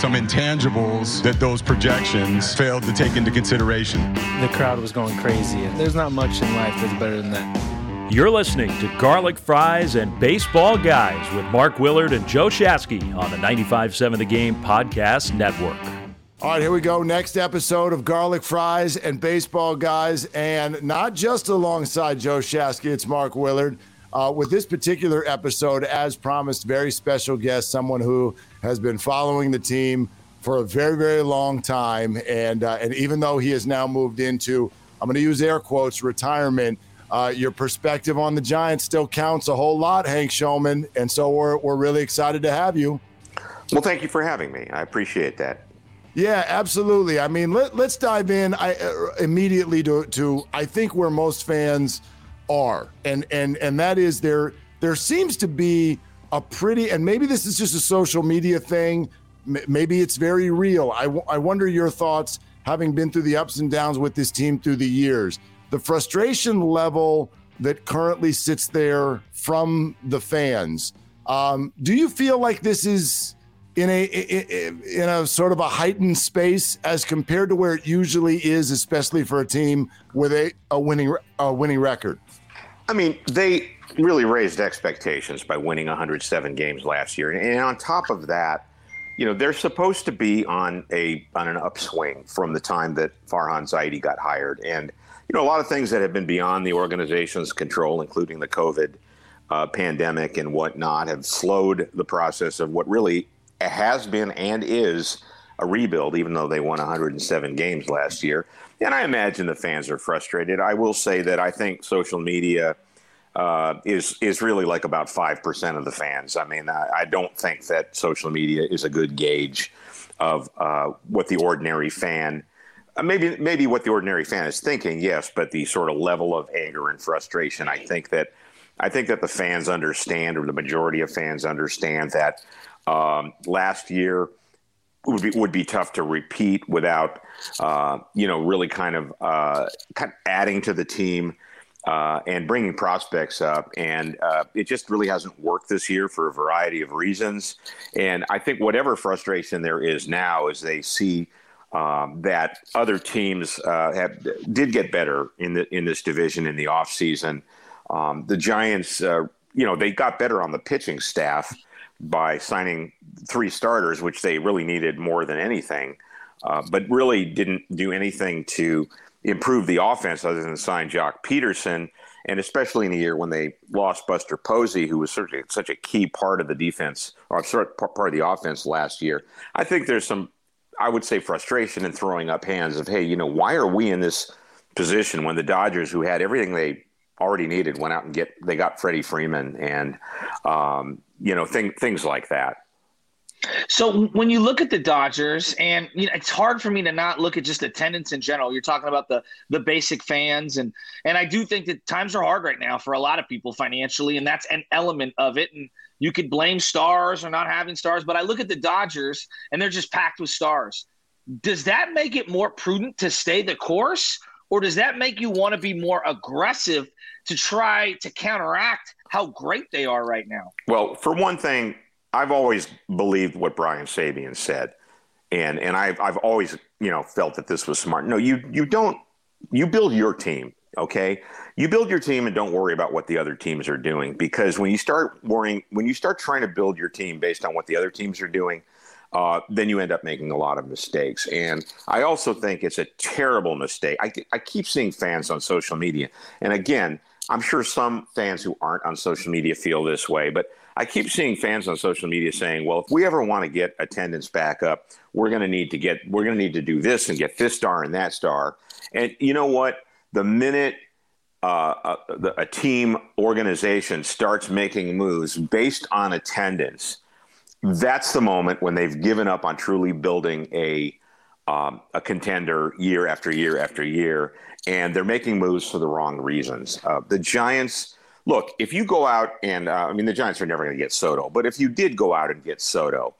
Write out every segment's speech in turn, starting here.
some intangibles that those projections failed to take into consideration. The crowd was going crazy, and there's not much in life that's better than that. You're listening to Garlic Fries and Baseball Guys with Mark Willard and Joe Shasky on the 95.7 The Game Podcast Network. All right, here we go. Next episode of Garlic Fries and Baseball Guys. And not just alongside Joe Shasky, it's Mark Willard. Uh, with this particular episode, as promised, very special guest, someone who has been following the team for a very, very long time. And, uh, and even though he has now moved into, I'm going to use air quotes, retirement, uh, your perspective on the Giants still counts a whole lot, Hank Schulman. And so we're, we're really excited to have you. Well, thank you for having me. I appreciate that. Yeah, absolutely. I mean, let, us dive in I, uh, immediately to, to I think where most fans are, and and and that is there. There seems to be a pretty, and maybe this is just a social media thing. maybe it's very real. I, w- I wonder your thoughts, having been through the ups and downs with this team through the years. The frustration level that currently sits there from the fans. Um, do you feel like this is in a in a sort of a heightened space as compared to where it usually is, especially for a team with a, a winning a winning record? I mean, they really raised expectations by winning 107 games last year, and on top of that, you know they're supposed to be on a on an upswing from the time that Farhan Zaidi got hired, and you know a lot of things that have been beyond the organization's control, including the COVID uh, pandemic and whatnot, have slowed the process of what really has been and is a rebuild, even though they won 107 games last year. And I imagine the fans are frustrated. I will say that I think social media uh, is is really like about five percent of the fans. I mean, I, I, don't think that social media is a good gauge of uh, what the ordinary fan. Uh, maybe maybe what the ordinary fan is thinking, yes, but the sort of level of anger and frustration. I think that I think that the fans understand, or the majority of fans understand that um, last year would be would be tough to repeat without uh, you know really kind of uh, kind of adding to the team uh, and bringing prospects up, and uh, it just really hasn't worked this year for a variety of reasons. And I think whatever frustration there is now, is they see. Um, that other teams uh, have did get better in the in this division in the offseason. Um, the Giants, uh, you know, they got better on the pitching staff, by signing three starters, which they really needed more than anything, uh, but really didn't do anything to improve the offense other than sign Joc Pederson. And especially in a year when they lost Buster Posey, who was certainly such a key part of the defense or part of the offense last year, I think there's some, I would say, frustration in throwing up hands of, hey, you know, why are we in this position when the Dodgers, who had everything they already needed, went out and get they got Freddie Freeman and um, you know, thing, things like that. So when you look at the Dodgers, and you know, it's hard for me to not look at just attendance in general. You're talking about the the basic fans, and and I do think that times are hard right now for a lot of people financially, and that's an element of it. And you could blame stars or not having stars, but I look at the Dodgers, and they're just packed with stars. Does that make it more prudent to stay the course, or does that make you want to be more aggressive to try to counteract how great they are right now. Well, for one thing, I've always believed what Brian Sabean said, and and I've I've always you know felt that this was smart. No, you you don't you build your team. Okay, you build your team and don't worry about what the other teams are doing because when you start worrying, when you start trying to build your team based on what the other teams are doing, uh, then you end up making a lot of mistakes. And I also think it's a terrible mistake. I, I keep seeing fans on social media, and again, I'm sure some fans who aren't on social media feel this way, but I keep seeing fans on social media saying, well, if we ever want to get attendance back up, we're going to need to get, we're going to need to do this and get this star and that star. And you know what? The minute uh, a, a team organization starts making moves based on attendance, that's the moment when they've given up on truly building a um, a contender year after year after year and they're making moves for the wrong reasons. Uh, the Giants, look, if you go out and, uh, I mean, the Giants are never going to get Soto, but if you did go out and get Soto,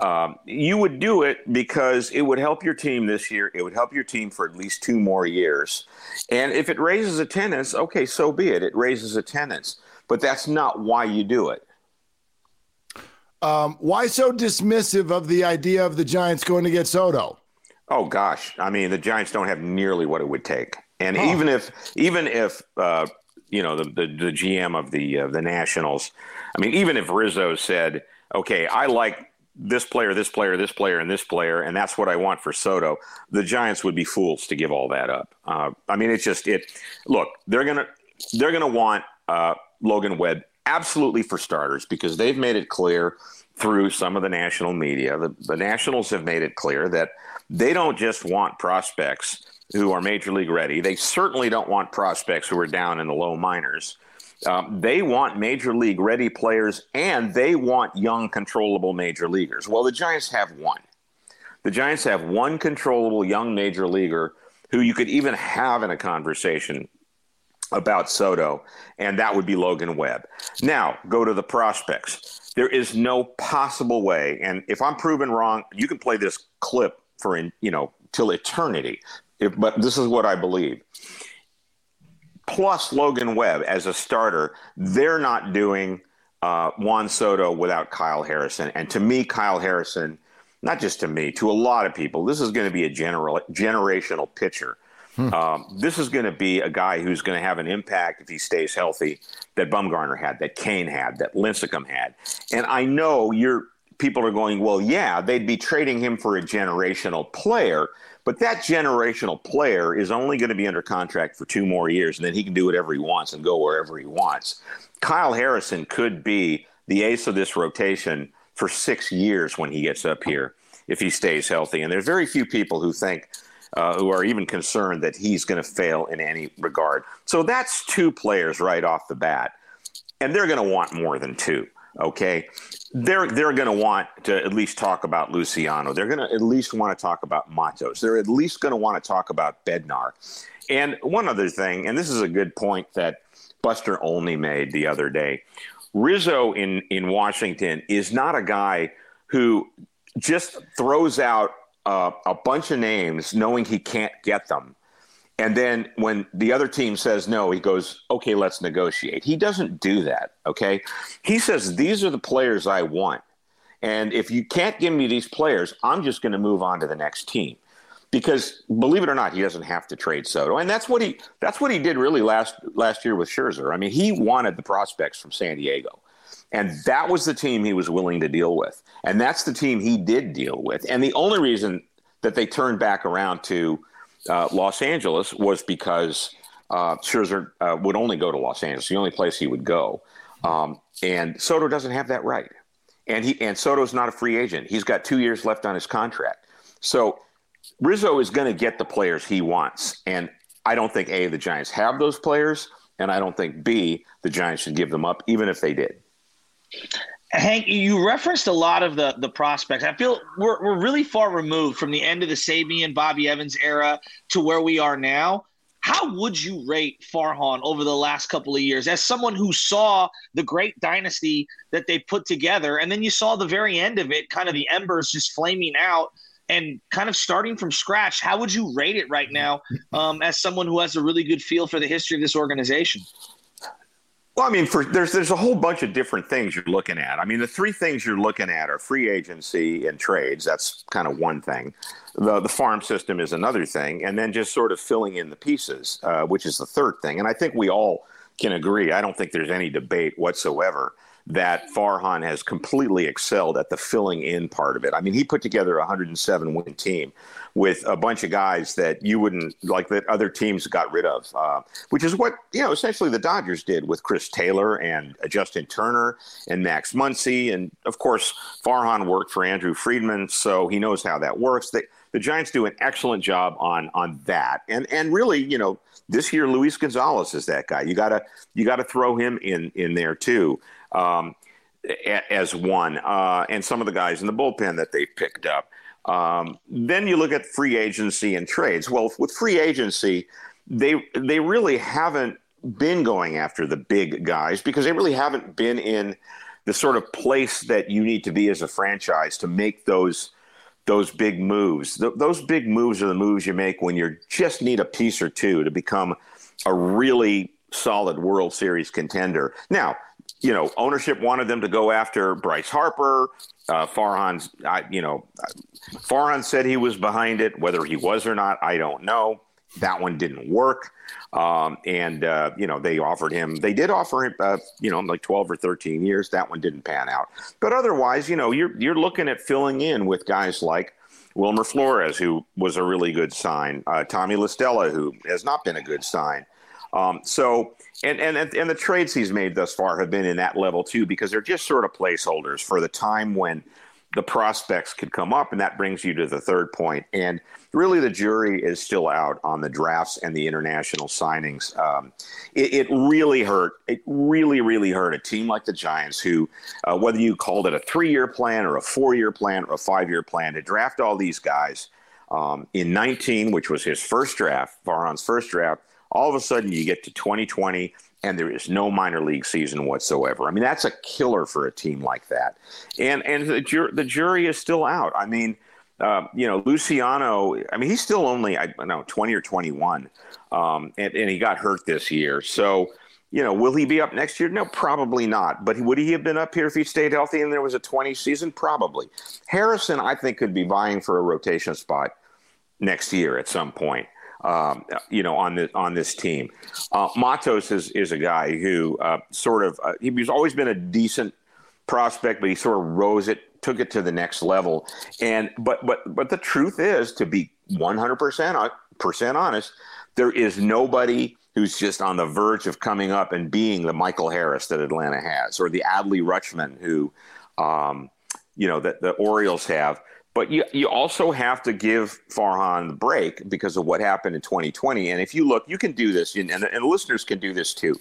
um, you would do it because it would help your team this year. It would help your team for at least two more years. And if it raises attendance, okay, so be it. It raises attendance, but that's not why you do it. Um, why so dismissive of the idea of the Giants going to get Soto? Oh gosh, I mean the Giants don't have nearly what it would take, and even if even if uh, you know the, the, the GM of the uh, the Nationals, I mean even if Rizzo said, okay, I like this player, this player, this player, and this player, and that's what I want for Soto, the Giants would be fools to give all that up. Uh, I mean, it's just it. Look, they're gonna they're gonna want uh, Logan Webb absolutely for starters because they've made it clear through some of the national media. The, the Nationals have made it clear that they don't just want prospects who are major league ready. They certainly don't want prospects who are down in the low minors. Um, they want major league ready players and they want young, controllable major leaguers. Well, the Giants have one. The Giants have one controllable young major leaguer who you could even have in a conversation about Soto, and that would be Logan Webb. Now, go to the prospects. There is no possible way, and if I'm proven wrong, you can play this clip for in, you know till eternity. If, but this is what I believe. Plus Logan Webb as a starter, they're not doing uh, Juan Soto without Kyle Harrison. And to me, Kyle Harrison, not just to me, to a lot of people, this is going to be a general generational pitcher. Hmm. Um, this is going to be a guy who's going to have an impact if he stays healthy that Bumgarner had, that Cain had, that Lincecum had. And I know you're people are going, well, yeah, they'd be trading him for a generational player, but that generational player is only going to be under contract for two more years, and then he can do whatever he wants and go wherever he wants. Kyle Harrison could be the ace of this rotation for six years when he gets up here if he stays healthy. And there's very few people who think, uh, who are even concerned that he's going to fail in any regard. So that's two players right off the bat. And they're going to want more than two. Okay they're they're going to want to at least talk about Luciano. They're going to at least want to talk about Matos. They're at least going to want to talk about Bednar. And one other thing, and this is a good point that Buster Olney made the other day. Rizzo in in Washington is not a guy who just throws out uh, a bunch of names knowing he can't get them and then when the other team says no, he goes, okay, let's negotiate. He doesn't do that. Okay. He says, these are the players I want. And if you can't give me these players, I'm just going to move on to the next team. Because believe it or not, he doesn't have to trade Soto, and that's what he that's what he did really last last year with Scherzer. I mean, he wanted the prospects from San Diego, and that was the team he was willing to deal with, and that's the team he did deal with. And the only reason that they turned back around to uh, Los Angeles was because uh, Scherzer uh, would only go to Los Angeles, the only place he would go. Um, and Soto doesn't have that right. And he and Soto's not a free agent. He's got two years left on his contract. So Rizzo is going to get the players he wants. And I don't think A, the Giants have those players. And I don't think B, the Giants should give them up, even if they did. Hank, you referenced a lot of the the prospects. I feel we're we're really far removed from the end of the Sabean Bobby Evans era to where we are now. How would you rate Farhan over the last couple of years as someone who saw the great dynasty that they put together, and then you saw the very end of it, kind of the embers just flaming out and kind of starting from scratch? How would you rate it right now um, as someone who has a really good feel for the history of this organization? Well, I mean, for there's there's a whole bunch of different things you're looking at. I mean, the three things you're looking at are free agency and trades. That's kind of one thing. The the farm system is another thing, and then just sort of filling in the pieces, uh, which is the third thing. And I think we all can agree. I don't think there's any debate whatsoever that Farhan has completely excelled at the filling in part of it. I mean, he put together a 107 win team with a bunch of guys that you wouldn't like that other teams got rid of, uh, which is what you know essentially the Dodgers did with Chris Taylor and Justin Turner and Max Muncy, and of course Farhan worked for Andrew Friedman, so he knows how that works. They, the Giants do an excellent job on on that, and and really, you know, this year Luis Gonzalez is that guy. You gotta you gotta throw him in in there too um, as one, uh, and some of the guys in the bullpen that they picked up. Um, then you look at free agency and trades. Well, with free agency, they they really haven't been going after the big guys because they really haven't been in the sort of place that you need to be as a franchise to make those those big moves. Th- those big moves are the moves you make when you just need a piece or two to become a really solid World Series contender. Now, you know, ownership wanted them to go after Bryce Harper. Uh, Farhan's, I, you know, Farhan said he was behind it. Whether he was or not, I don't know. That one didn't work. Um, and, uh, you know, they offered him, they did offer him, uh, you know, like 12 or 13 years. That one didn't pan out. But otherwise, you know, you're, you're looking at filling in with guys like Wilmer Flores, who was a really good sign, uh, Tommy La Stella, who has not been a good sign. Um, so, and, and, and the trades he's made thus far have been in that level too, because they're just sort of placeholders for the time when the prospects could come up. And that brings you to the third point. And really, the jury is still out on the drafts and the international signings. Um, it, it, really hurt. It really, really hurt a team like the Giants, who, uh, whether you called it a three year plan or a four year plan or a five year plan, to draft all these guys um, in 19, which was his first draft, Farhan's first draft. All of a sudden, you get to 2020 and there is no minor league season whatsoever. I mean, that's a killer for a team like that. And and the, jur- the jury is still out. I mean, uh, you know, Luciano. I mean, he's still only I don't know 20 or 21, um, and, and he got hurt this year. So. You know, will he be up next year? No, probably not. But would he have been up here if he stayed healthy and there was a 20 season? Probably. Harrison, I think, could be vying for a rotation spot next year at some point um, you know, on this on this team. Uh, Matos is is a guy who uh, sort of uh, he's always been a decent prospect, but he sort of rose it, took it to the next level. And but but but the truth is, to be one hundred percent uh, percent honest, there is nobody who's just on the verge of coming up and being the Michael Harris that Atlanta has, or the Adley Rutschman who, um, you know, that the Orioles have. But you, you also have to give Farhan the break because of what happened in 2020. And if you look, you can do this, and, and, listeners can do this too.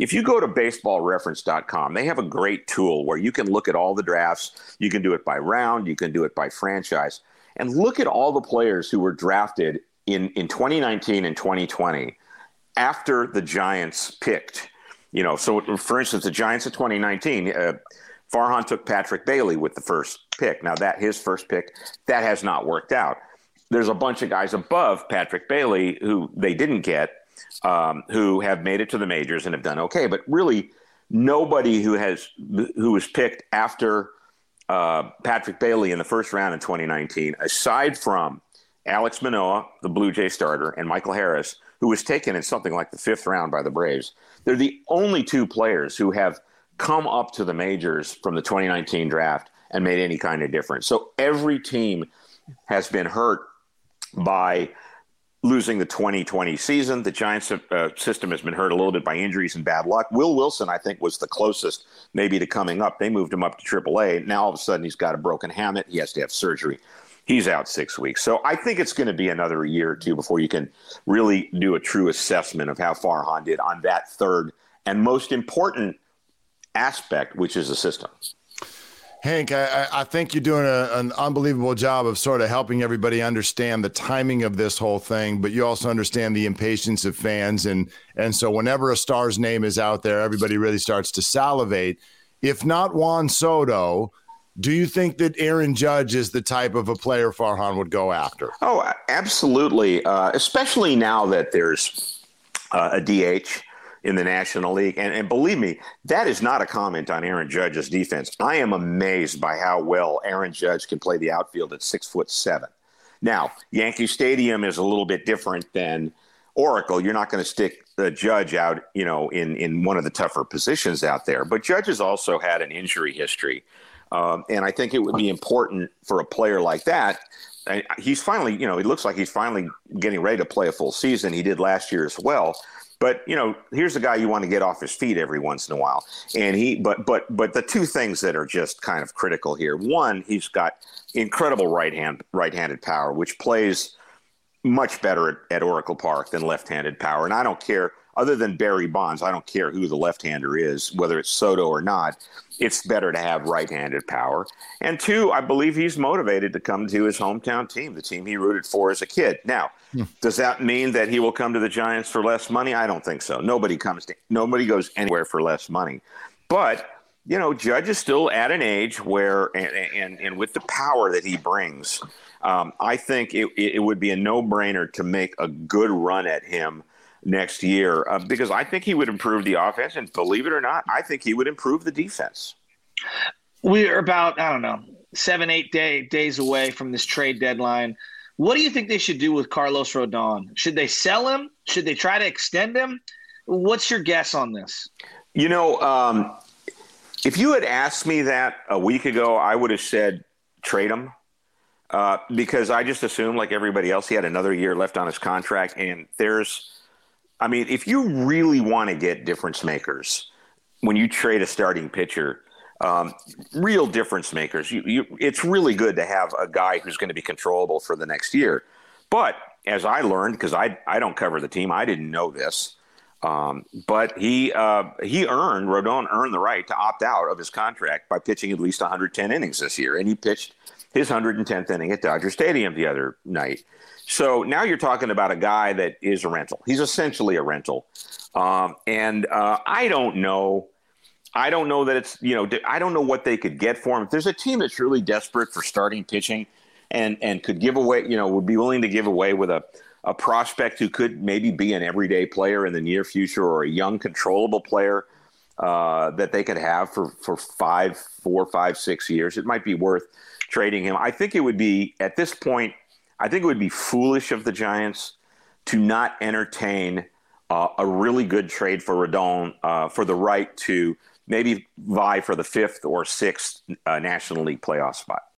If you go to baseballreference.com, they have a great tool where you can look at all the drafts. You can do it by round, you can do it by franchise, and look at all the players who were drafted in, in 2019 and 2020 after the Giants picked. You know, so for instance, the Giants of 2019, uh, Farhan took Patrick Bailey with the first pick. Now that his first pick, that has not worked out. There's a bunch of guys above Patrick Bailey who they didn't get, um, who have made it to the majors and have done okay. But really, nobody who has who was picked after uh, Patrick Bailey in the first round in 2019, aside from Alex Manoah, the Blue Jay starter, and Michael Harris, who was taken in something like the fifth round by the Braves. They're the only two players who have come up to the majors from the 2019 draft and made any kind of difference. So every team has been hurt by losing the 2020 season. The Giants uh, system has been hurt a little bit by injuries and bad luck. Will Wilson, I think, was the closest maybe to coming up. They moved him up to AAA. Now all of a sudden he's got a broken hamate. He has to have surgery. He's out six weeks. So I think it's going to be another year or two before you can really do a true assessment of how Farhan did on that third and most important aspect, which is the system. Hank, I, I, think you're doing a, an unbelievable job of sort of helping everybody understand the timing of this whole thing, but you also understand the impatience of fans, and and so whenever a star's name is out there, everybody really starts to salivate. If not Juan Soto, do you think that Aaron Judge is the type of a player Farhan would go after? Oh, absolutely, uh, especially now that there's uh, a DH in the National League. And, and believe me, that is not a comment on Aaron Judge's defense. I am amazed by how well Aaron Judge can play the outfield at six foot seven. Now, Yankee Stadium is a little bit different than Oracle. You're not going to stick the Judge out, you know, in in one of the tougher positions out there. But Judge has also had an injury history, um, and I think it would be important for a player like that. He's finally, you know, it looks like he's finally getting ready to play a full season. He did last year as well. But you know, here's a guy you want to get off his feet every once in a while. And he, but but but the two things that are just kind of critical here. One, he's got incredible right hand right-handed power, which plays much better at, at Oracle Park than left-handed power. And I don't care, other than Barry Bonds, I don't care who the left-hander is, whether it's Soto or not it's better to have right-handed power. And two, I believe he's motivated to come to his hometown team, the team he rooted for as a kid. Now, hmm. does that mean that he will come to the Giants for less money? I don't think so. Nobody comes to nobody goes anywhere for less money. But you know, Judge is still at an age where, and and, and with the power that he brings, um, I think it, it would be a no-brainer to make a good run at him next year uh, because I think he would improve the offense, and believe it or not, I think he would improve the defense. We're about I don't know seven eight day, days away from this trade deadline. What do you think they should do with Carlos Rodon? Should they sell him? Should they try to extend him? What's your guess on this? You know, um, if you had asked me that a week ago, I would have said trade him uh, because I just assumed, like everybody else, he had another year left on his contract. And there's, I mean, if you really want to get difference makers when you trade a starting pitcher, um, real difference makers, you, you, it's really good to have a guy who's going to be controllable for the next year. But as I learned, because I, I don't cover the team, I didn't know this. Um, but he uh, he earned Rodon earned the right to opt out of his contract by pitching at least 110 innings this year, and he pitched his 110th inning at Dodger Stadium the other night. So now you're talking about a guy that is a rental. He's essentially a rental, um, and uh, I don't know. I don't know that it's you know I don't know what they could get for him. If there's a team that's really desperate for starting pitching, and and could give away you know would be willing to give away with a a prospect who could maybe be an everyday player in the near future or a young controllable player uh, that they could have for for five, four, five, six years, it might be worth trading him. I think it would be at this point. I think it would be foolish of the Giants to not entertain uh, a really good trade for Rodon uh, for the right to maybe vie for the fifth or sixth uh, National League playoff spot.